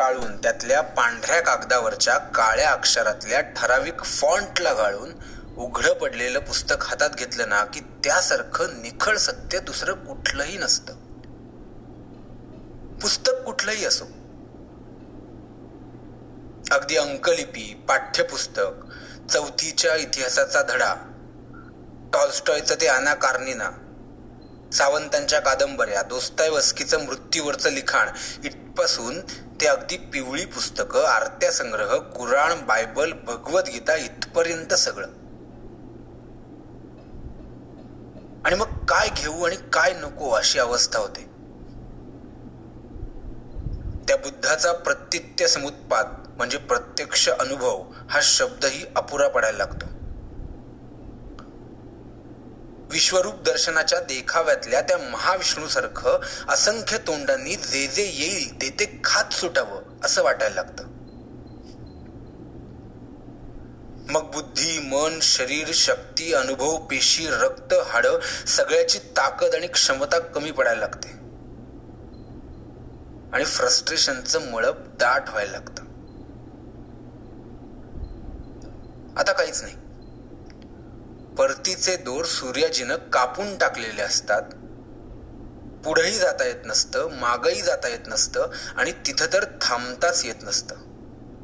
टाळून त्यातल्या पांढऱ्या कागदावरच्या काळ्या अक्षरातल्या ठराविक फॉन्टला गाळून उघडं पडलेलं पुस्तक हातात घेतलं ना की त्यासारखं निखळ सत्य दुसरं कुठलंही नसतं. पुस्तक कुठलंही असो. अगदी अंकलिपी पाठ्यपुस्तक चौथीच्या इतिहासाचा धडा टॉलस्टॉयचं ते आना कार्निना सावंतांच्या कादंबऱ्या दोस्तायवस्कीचं मृत्यूवरचं लिखाण इथपासून ते अगदी पिवळी पुस्तकं आरत्या संग्रह कुराण बायबल भगवद्गीता इथपर्यंत सगळं. आणि मग काय घेऊ आणि काय नको अशी अवस्था होते. त्या बुद्धाचा प्रत्यित्य समुत्पाद म्हणजे प्रत्यक्ष अनुभव हा शब्दही अपुरा पडायला लागतो. विश्वरूप दर्शनाच्या देखाव्यातल्या त्या महाविष्णूसारखं असंख्य तोंडांनी जे जे येईल ते ते खात सुटावं असं वाटायला लागतं. मग बुद्धी मन शरीर शक्ती अनुभव पेशी रक्त हाड सगळ्याची ताकद आणि क्षमता कमी पडायला लागते. आणि फ्रस्ट्रेशनचं मळप दाट व्हायला लागतं. आता काहीच नाही. परतीचे दोर सूर्याजीनं कापून टाकलेले असतात. पुढेही जाता येत नसतं मागही जाता येत नसतं आणि तिथं तर थांबताच येत नसतं.